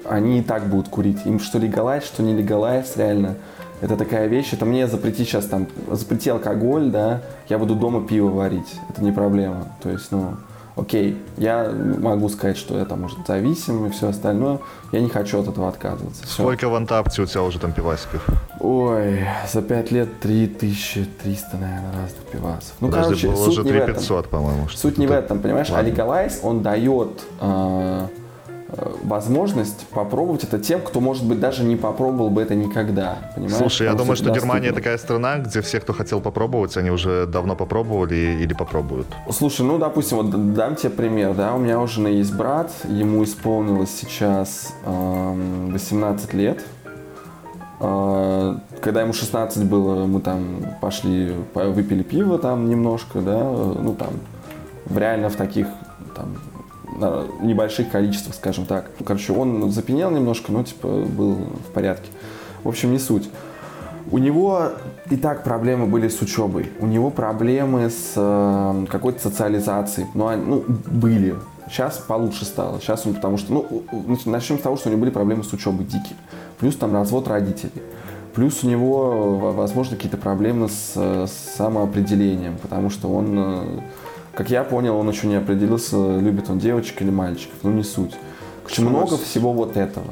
они и так будут курить. Им что легалайз, что не легалайз, реально – это такая вещь, это мне запретить сейчас там, запрети алкоголь, да, я буду дома пиво варить, это не проблема. То есть, ну, окей, я могу сказать, что я там, может, зависим и все остальное, я не хочу от этого отказываться. Все. Сколько в антапте у тебя уже там пивасиков? Ой, за пять лет 3300, наверное, разных пивасов. Ну, Подожди, короче, было суть уже 3500, по-моему. Суть не в этом, понимаешь, Ладно. а Legalize, он дает Э, возможность попробовать это тем, кто, может быть, даже не попробовал бы это никогда. Понимаешь? Слушай, я думаю, что Германия такая страна, где все, кто хотел попробовать, они уже давно попробовали или попробуют. Слушай, ну, допустим, вот дам тебе пример, да, у меня у жены есть брат, ему исполнилось сейчас э, 18 лет. Э, когда ему 16 было, мы там пошли, выпили пиво там немножко, да, э, ну, там, реально в таких там небольших количествах, скажем так. Короче, он запенял немножко, но типа был в порядке. В общем, не суть. У него и так проблемы были с учебой. У него проблемы с э, какой-то социализацией. Ну, ну, были. Сейчас получше стало. Сейчас он, потому что, ну, начнем с того, что у него были проблемы с учебой дикие. Плюс там развод родителей. Плюс у него, возможно, какие-то проблемы с, с самоопределением, потому что он э, как я понял, он еще не определился, любит он девочек или мальчиков. Ну, не суть. Почему много всего вот этого.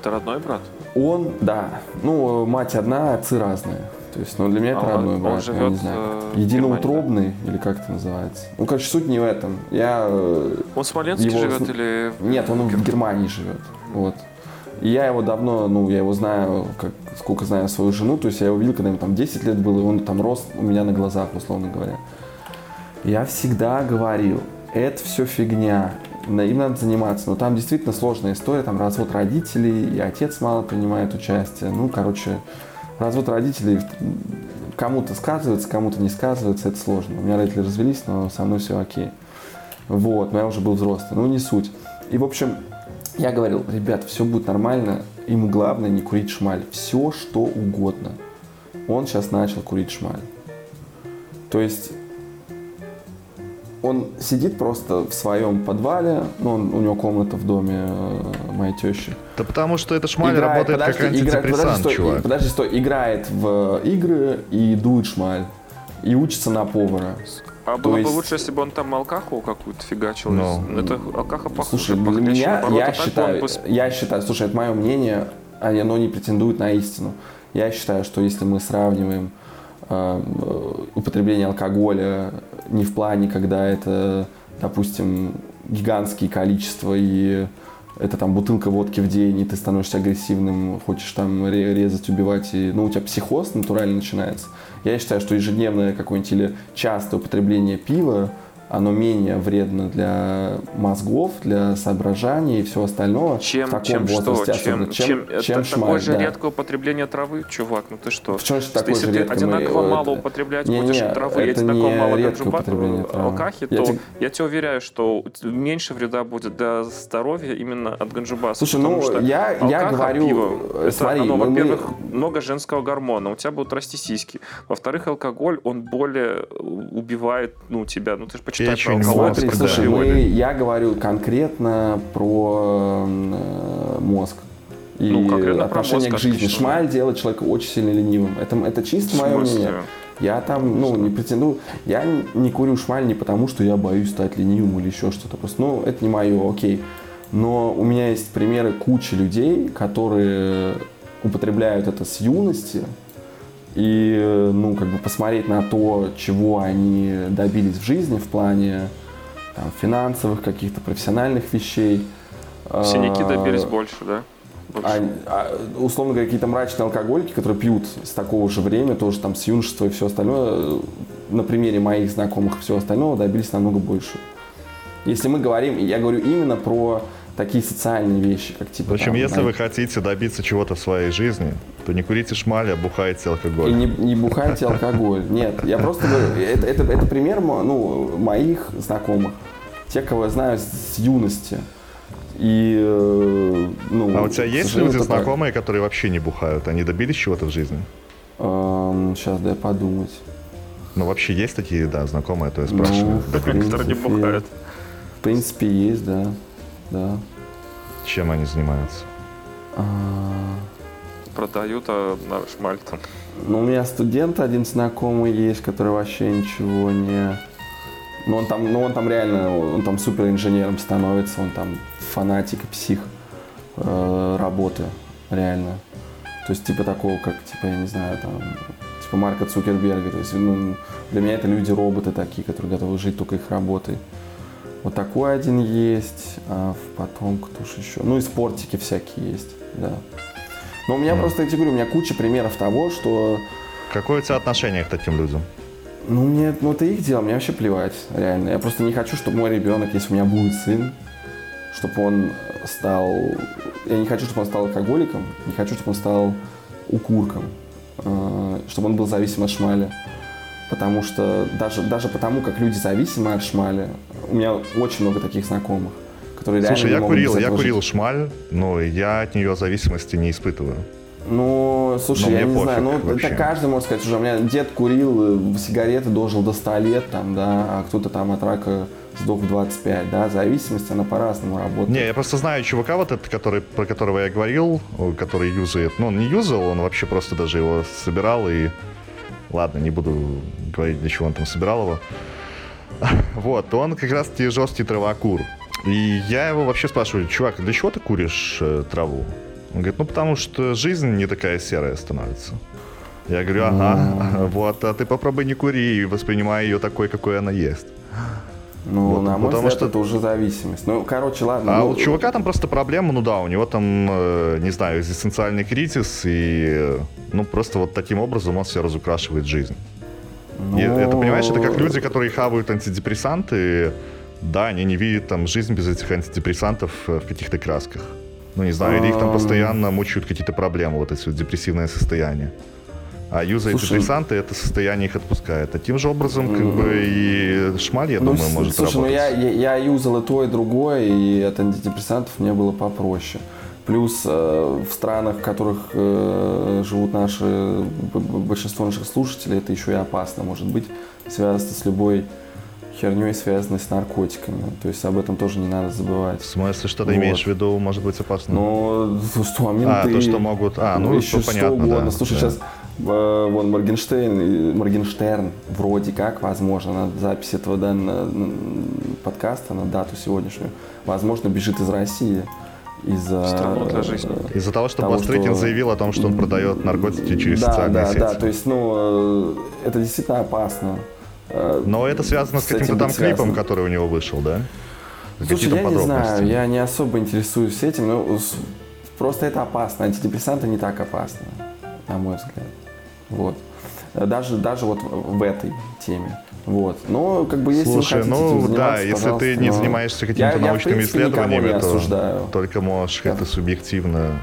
Это родной брат? Он, да. Ну, мать одна, отцы разные. То есть, ну, для меня это а родной брат. Он живет, я не знаю. Э, Единоутробный, да? или как это называется. Ну, короче, суть не в этом. Я... Э, он в Смоленске его... живет или... Нет, он в Германии живет. Вот. И я его давно, ну, я его знаю, как, сколько знаю свою жену, то есть я его видел, когда ему там 10 лет было, и он там рос у меня на глазах, условно говоря. Я всегда говорил, это все фигня, им надо заниматься. Но там действительно сложная история, там развод родителей, и отец мало принимает участие. Ну, короче, развод родителей кому-то сказывается, кому-то не сказывается, это сложно. У меня родители развелись, но со мной все окей. Вот, но я уже был взрослый, ну не суть. И, в общем, я говорил, ребят, все будет нормально, ему главное не курить шмаль. Все, что угодно. Он сейчас начал курить шмаль. То есть он сидит просто в своем подвале, ну, он, у него комната в доме э, моей тещи. Да потому что это шмаль играет, работает подожди, как антидепрессант, играет, подожди, чувак. Стой, подожди, стой, играет в игры и дует шмаль. и учится на повара. А было есть... бы лучше, если бы он там алкаху какую-то фигачил. Но... Ну. Это алкаха похуже. Слушай, для меня, я считаю, бы... я считаю, слушай, это мое мнение, а оно не претендует на истину. Я считаю, что если мы сравниваем э, употребление алкоголя не в плане, когда это, допустим, гигантские количества и это там бутылка водки в день, и ты становишься агрессивным, хочешь там резать, убивать, и, ну, у тебя психоз натурально начинается. Я считаю, что ежедневное какое-нибудь или частое употребление пива оно менее вредно для мозгов, для соображения и всего остального. Чем, в таком чем возрасте, что? Чем, чем, чем, чем это шмаль, такое же да. редкое употребление травы, чувак, ну ты что? В чем же такое Если же ты редко? одинаково Мы, мало это... употреблять не, будешь не, травы, это одинаково не мало травы. алкахи, я то тебе... я тебе уверяю, что меньше вреда будет для здоровья именно от ганджубаса. Слушай, ну что я, я говорю, пиво, смотри, это, оно, мы, во-первых, много женского гормона, у тебя будут расти сиськи. Во-вторых, алкоголь, он более убивает ну, тебя. Ну ты же почитай про алкоголь. Смотри, слушай, мы, я говорю конкретно про э, мозг и ну, отношение мозг, к жизни. Шмаль делает человека очень сильно ленивым. Это, это чисто мое мнение. Я там, ну, не претендую. Я не курю шмаль не потому, что я боюсь стать ленивым или еще что-то. Просто, ну, это не мое, окей. Но у меня есть примеры кучи людей, которые употребляют это с юности, и, ну, как бы посмотреть на то, чего они добились в жизни в плане там, финансовых каких-то профессиональных вещей. Синяки добились больше, да? А, а, условно говоря, какие-то мрачные алкоголики, которые пьют с такого же времени, тоже там с юношества и все остальное, на примере моих знакомых и всего остального добились намного больше. Если мы говорим, я говорю именно про такие социальные вещи, как типа... В общем, там, если да, вы хотите добиться чего-то в своей жизни, то не курите шмали, а бухайте алкоголь. И не, не бухайте алкоголь. Нет, я просто говорю, это, это, это пример ну, моих знакомых, те, кого я знаю с юности. И, э, ну, а у тебя есть люди знакомые, которые вообще не бухают? Они добились чего-то в жизни? Эм, сейчас дай подумать. Ну, вообще есть такие, да, знакомые, то я спрашиваю. Ну, принципе, которые не бухают. В принципе, есть, да. Да. Чем они занимаются? А... Продают а на шмаль там. Ну, у меня студент один знакомый есть, который вообще ничего не... Ну, он там, ну, он там реально, он там супер инженером становится, он там фанатик и псих э, работы, реально. То есть, типа такого, как, типа, я не знаю, там, типа Марка Цукерберга. То есть, ну, для меня это люди-роботы такие, которые готовы жить только их работой. Вот такой один есть, а потом кто же еще? Ну и спортики всякие есть, да. Но у меня mm. просто, я тебе говорю, у меня куча примеров того, что... Какое у тебя отношение к таким людям? Ну, мне, ну, это их дело, мне вообще плевать, реально. Я просто не хочу, чтобы мой ребенок, если у меня будет сын, чтобы он стал... Я не хочу, чтобы он стал алкоголиком, не хочу, чтобы он стал укурком, э, чтобы он был зависим от шмали. Потому что даже, даже потому, как люди зависимы от шмали, у меня очень много таких знакомых, которые Слушай, реально я курил, я курил шмаль, но я от нее зависимости не испытываю. Ну, слушай, Но я не знаю, ну вообще. это каждый может сказать, уже у меня дед курил, э, сигареты дожил до 100 лет, там, да, а кто-то там от рака сдох в 25, да, зависимость, она по-разному работает. Не, я просто знаю чувака вот этот, который, про которого я говорил, который юзает, ну он не юзал, он вообще просто даже его собирал и... Ладно, не буду говорить, для чего он там собирал его. Вот, он как раз таки жесткий травокур. И я его вообще спрашиваю, чувак, для чего ты куришь э, траву? Он говорит, ну потому что жизнь не такая серая становится. Я говорю, ага, вот, а ты попробуй не кури и воспринимай ее такой, какой она есть. Ну, Вот, на мой потому взгляд, что- это уже зависимость. Ну, короче, ладно. А ну, у чувака там просто проблема, ну да, у него там, э, не знаю, экзистенциальный кризис, и, э, ну, просто вот таким образом он себе разукрашивает жизнь. ну, И это, понимаешь, это как люди, которые хавают антидепрессанты, да, они не видят там жизнь без этих антидепрессантов э, в каких-то красках. Ну, не знаю, или их там Ам. постоянно мучают какие-то проблемы, вот эти вот депрессивное состояние. А юзая Слушай, депрессанты, это состояние их отпускает. Таким же образом, как бы, и шмаль, я ну, думаю, с- может слушай, работать. ну я, я, я юзал и то, и другое, и от антидепрессантов мне было попроще. Плюс э, в странах, в которых э, живут наши, большинство наших слушателей, это еще и опасно может быть, связано с любой херней, связанной с наркотиками. То есть об этом тоже не надо забывать. В смысле, что ты Вот. имеешь в виду, может быть опасно? Ну, что, а. А, то, что могут- а, ну, еще то понятно, что угодно. да, Слушай, да. сейчас Вон Моргенштейн, Моргенштерн вроде как, возможно, на запись этого данного подкаста, на дату сегодняшнюю, возможно, бежит из России из-за жизни. Из-за того, что Бастрыкин что... заявил о том, что он продает наркотики через да, социальные да, сети. Да, то есть, ну, это действительно опасно. Но это связано с, с каким-то там клипом, связано. который у него вышел, да? Слушай, я не знаю, я не особо интересуюсь этим, но просто это опасно. Антидепрессанты не так опасны, на мой взгляд. Вот. Даже, даже вот в этой теме. Вот. Но как бы если Слушай, вы ну да, если ты не занимаешься какими-то научными я, исследованиями, то осуждаю. только можешь я... это субъективно.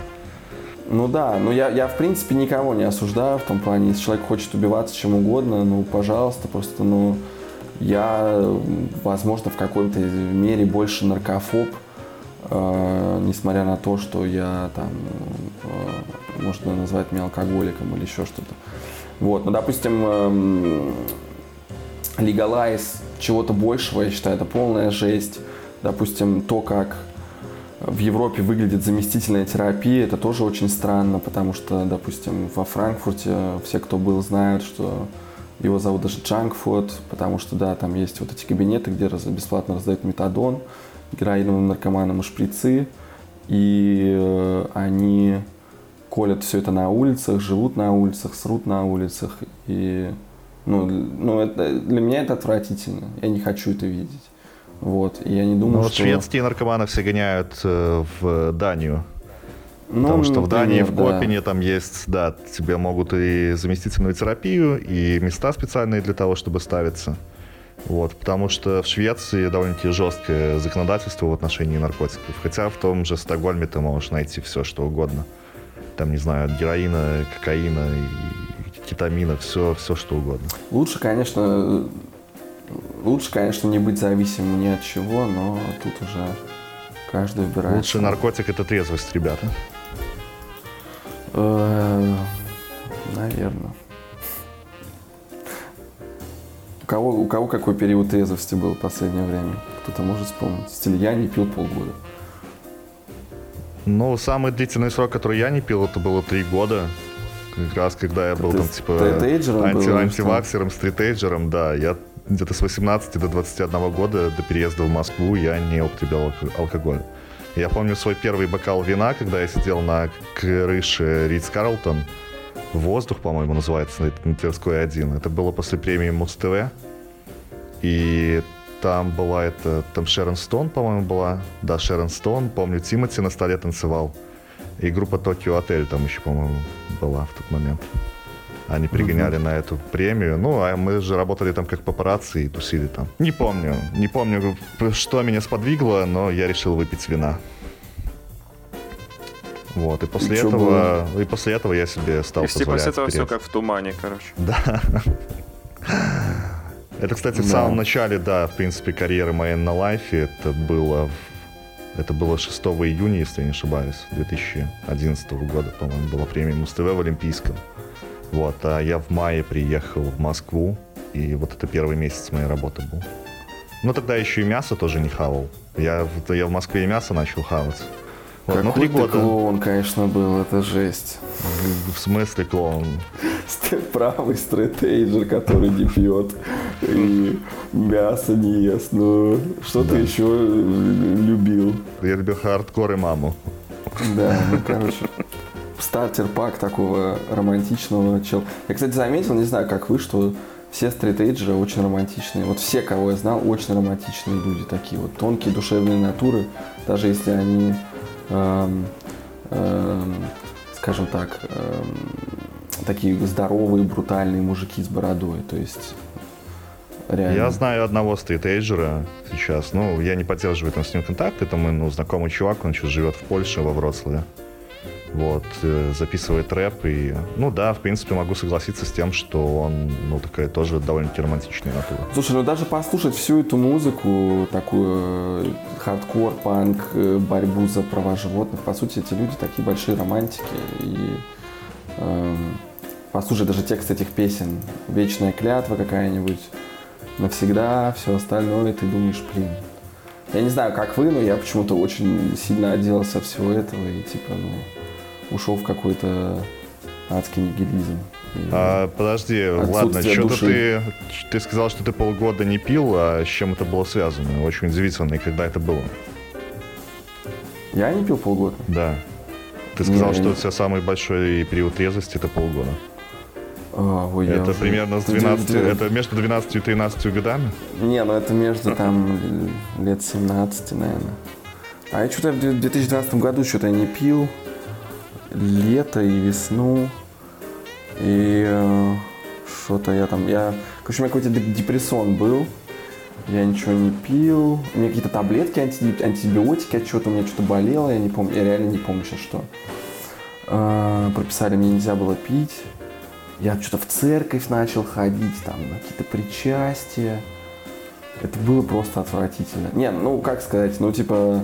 Ну да, но я, я в принципе никого не осуждаю в том плане, если человек хочет убиваться чем угодно, ну пожалуйста, просто ну я, возможно, в какой-то мере больше наркофоб, э, несмотря на то, что я там, э, можно назвать меня алкоголиком или еще что-то. Вот, ну, допустим, э, чего-то большего, я считаю, это полная жесть. Допустим, то, как в Европе выглядит заместительная терапия, это тоже очень странно, потому что, допустим, во Франкфурте все, кто был, знают, что его зовут даже Джанкфуд, потому что, да, там есть вот эти кабинеты, где бесплатно раздают метадон героиновым наркоманам и шприцы. И э, они колят все это на улицах, живут на улицах, срут на улицах. И, ну, ну это, для меня это отвратительно. Я не хочу это видеть. Вот. И я не думаю, ну, вот что... шведские наркоманы все гоняют э, в Данию. Ну, Потому что в Дании, в Копине да. там есть, да, тебе могут и заместительную терапию, и места специальные для того, чтобы ставиться. Вот, потому что в Швеции довольно-таки жесткое законодательство в отношении наркотиков. Хотя в том же Стокгольме ты можешь найти все, что угодно. Там, не знаю, от героина, кокаина, кетамина, все, все что угодно. Лучше, конечно, лучше, конечно, не быть зависимым ни от чего, но тут уже каждый выбирает. Лучший наркотик это трезвость, ребята. Э, Наверное. Кого, у кого какой период трезвости был в последнее время? Кто-то может вспомнить. Стиль я не пил полгода. Ну, самый длительный срок, который я не пил, это было три года. Как раз когда я был там, типа, анти, антиваксером, стритейджером, да. Я где-то с 18 до 21 года до переезда в Москву я не употреблял алкоголь. Я помню свой первый бокал вина, когда я сидел на крыше Ридс Карлтон. «Воздух», по-моему, называется, на Тверской 1. Это было после премии Муз-ТВ. И там была это... Там Шерон Стоун, по-моему, была. Да, Шерон Стоун. Помню, Тимати на столе танцевал. И группа Токио Отель там еще, по-моему, была в тот момент. Они пригоняли mm-hmm. на эту премию. Ну, а мы же работали там как папарацци и тусили там. Не помню, не помню, что меня сподвигло, но я решил выпить вина. Вот, и после и этого, и после этого я себе стал и позволять. после этого все как в тумане, короче. Да. Это, кстати, да. в самом начале, да, в принципе, карьеры моей на лайфе. Это было, это было 6 июня, если я не ошибаюсь, 2011 года, по-моему, была премия Муз-ТВ в Олимпийском. Вот, а я в мае приехал в Москву, и вот это первый месяц моей работы был. Ну, тогда еще и мясо тоже не хавал. Я, я в Москве и мясо начал хавать. Вот, Какой ну, года. клоун, конечно, был, это жесть. В смысле клоун? Правый стратейджер, который не пьет и мясо не ест. Ну, что да. ты еще любил? Я любил хардкор и маму. Да, ну, короче, starter pack такого романтичного чел. Я, кстати, заметил, не знаю, как вы, что все straight edger ы очень романтичные. Вот все, кого я знал, очень романтичные люди такие. Вот тонкие душевные натуры, даже если они, скажем так, эм, такие здоровые, брутальные мужики с бородой. То есть Реально. Я знаю одного straight edger а сейчас. Ну, я не поддерживаю там с ним контакты. Это мой ну, знакомый чувак, он сейчас живет в Польше, во Вроцлаве вот, э, записывает рэп, и, ну да, в принципе, могу согласиться с тем, что он, ну, такая тоже довольно-таки романтичная натура. Слушай, ну даже послушать всю эту музыку, такую э, хардкор, панк, э, борьбу за права животных, по сути, эти люди такие большие романтики, и эм, послушать даже текст этих песен, вечная клятва какая-нибудь, навсегда, все остальное, ты думаешь, блин, я не знаю, как вы, но я почему-то очень сильно отделался от всего этого и типа, ну, ушел в какой-то адский нигилизм. А, подожди, ладно, что-то ты, ты сказал, что ты полгода не пил, а с чем это было связано? Очень удивительно, и когда это было? Я не пил полгода? Да. Ты сказал, не, что не... у тебя самый большой период трезвости это полгода. А, ой, это примерно с 12, 12, это между 12 и 13 годами? Не, ну это между там лет 17, наверное. А я что-то в 2012 году что-то не пил. Лето и весну. И э, что-то я там, я, короче, у меня какой-то депрессон был. Я ничего не пил. У меня какие-то таблетки, анти, антибиотики, от чего-то у меня что-то болело, я не помню, я реально не помню сейчас что. Э, прописали, мне нельзя было пить. Я что-то в церковь начал ходить, там, на какие-то причастия. Это было просто отвратительно. Не, ну, как сказать, ну, типа...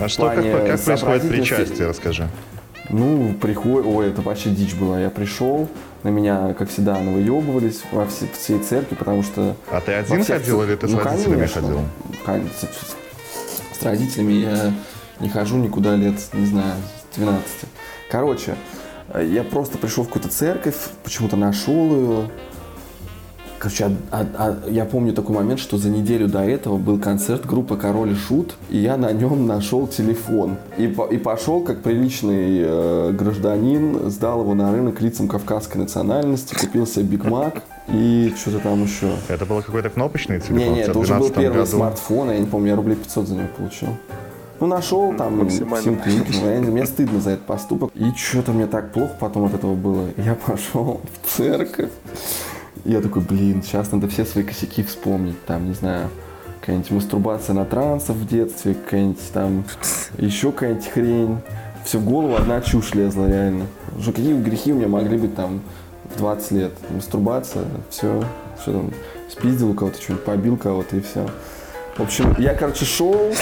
А что, как, как происходит причастие, расскажи. Ну, приходит, ой, это вообще дичь была. Я пришел, на меня, как всегда, навыебывались во все, всей церкви, потому что... А ты один ходил или ты ну, с родителями конечно, ходил? С, с родителями я не хожу никуда лет, не знаю, 12. Короче, я просто пришел в какую-то церковь, почему-то нашел ее, Короче, а, а, а, я помню такой момент, что за неделю до этого был концерт группы Король и Шут, и я на нем нашел телефон. И, и пошел, как приличный э, гражданин, сдал его на рынок лицам кавказской национальности, купил себе Биг Мак и что-то там еще. Это был какой-то кнопочный телефон? Не, не, это уже был первый году. смартфон, я не помню, я рублей 500 за него получил. Ну, нашел там симптомы, мне стыдно за этот поступок. И что-то мне так плохо потом от этого было. Я пошел в церковь я такой, блин, сейчас надо все свои косяки вспомнить. Там, не знаю, какая-нибудь мастурбация на трансов в детстве, какая-нибудь там еще какая-нибудь хрень. Все в голову одна чушь лезла, реально. Уже какие грехи у меня могли быть там в 20 лет? Мастурбация, все, что там, спиздил у кого-то, что-нибудь побил кого-то и все. В общем, я, короче, шел,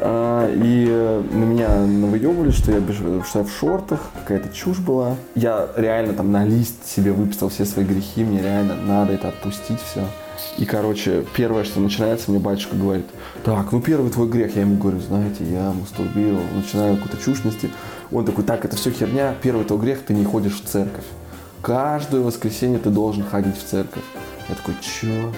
и э, на меня навыебывали, что я, что я в шортах, какая-то чушь была. Я реально там на лист себе выписал все свои грехи, мне реально надо это отпустить все. И, короче, первое, что начинается, мне батюшка говорит, так, ну первый твой грех. Я ему говорю, знаете, я мастурбировал, начинаю какую-то чушь нести. Он такой, так, это все херня, первый твой грех, ты не ходишь в церковь. Каждое воскресенье ты должен ходить в церковь. Я такой, чё?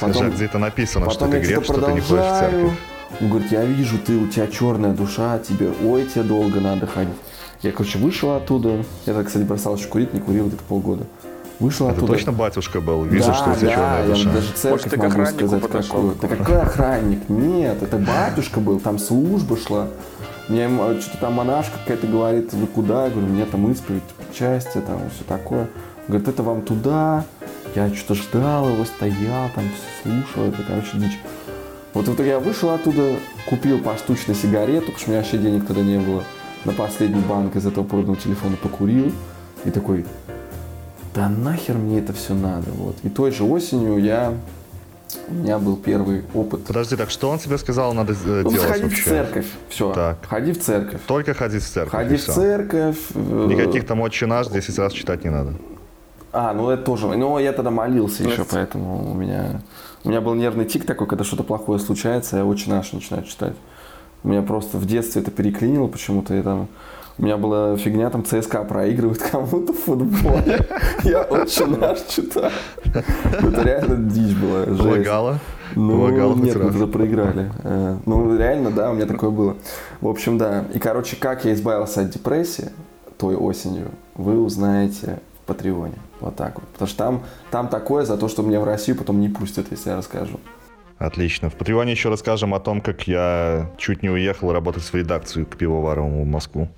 Потом, Скажи, где это написано, что ты грех, что ты не ходишь в церковь? Он говорит, я вижу, ты, у тебя черная душа, тебе, ой, тебе долго надо ходить. Я, короче, вышел оттуда. Я, так, кстати, бросал еще курить, не курил где-то полгода. Вышел Это оттуда. точно батюшка был? Вижу, да, что у тебя да, черная душа. я даже церковь Может, могу сказать какую. Да какой охранник? Нет, это батюшка был, там служба шла. Мне что-то там монашка какая-то говорит, вы куда? Я говорю, мне там исповедь, счастье, там все такое. Говорит, это вам туда. Я что-то ждал его, стоял, там слушал, это, короче, дичь. Вот в итоге я вышел оттуда, купил поштучно сигарету, потому что у меня вообще денег тогда не было. На последний банк из этого проданного телефона покурил. И такой, да нахер мне это все надо. Вот. И той же осенью я у меня был первый опыт. Подожди, так что он тебе сказал, надо ну, делать Сходить вообще? в церковь. Все. Так. Ходи в церковь. Только ходить в церковь. Ходи в церковь. Э, Никаких там отче наш 10 раз читать не надо. А, ну это тоже. Ну, я тогда молился еще, поэтому у меня у меня был нервный тик такой, когда что-то плохое случается, я очень наш начинаю читать. У меня просто в детстве это переклинило почему-то. И там, у меня была фигня, там ЦСКА проигрывает кому-то в футболе. Я очень наш читаю. Это реально дичь была. Помогало? Ну, нет, мы тогда проиграли. Э, ну, реально, да, у меня такое было. В общем, да. И, короче, как я избавился от депрессии той осенью, вы узнаете в Патреоне. Вот так вот. Потому что там, там такое за то, что меня в Россию потом не пустят, если я расскажу. Отлично. В Патреоне еще расскажем о том, как я чуть не уехал работать в редакцию к Пивоваровому в Москву.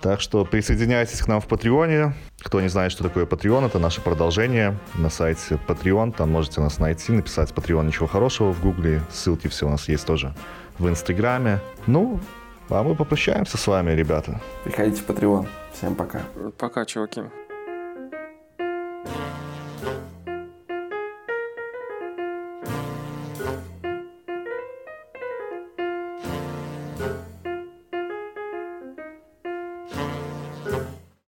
Так что присоединяйтесь к нам в Патреоне. Кто не знает, что такое Patreon, это наше продолжение на сайте Patreon. Там можете нас найти, написать Patreon ничего хорошего в Гугле. Ссылки все у нас есть тоже в Инстаграме. Ну, а мы попрощаемся с вами, ребята. Приходите в Patreon. Всем пока. Пока, чуваки.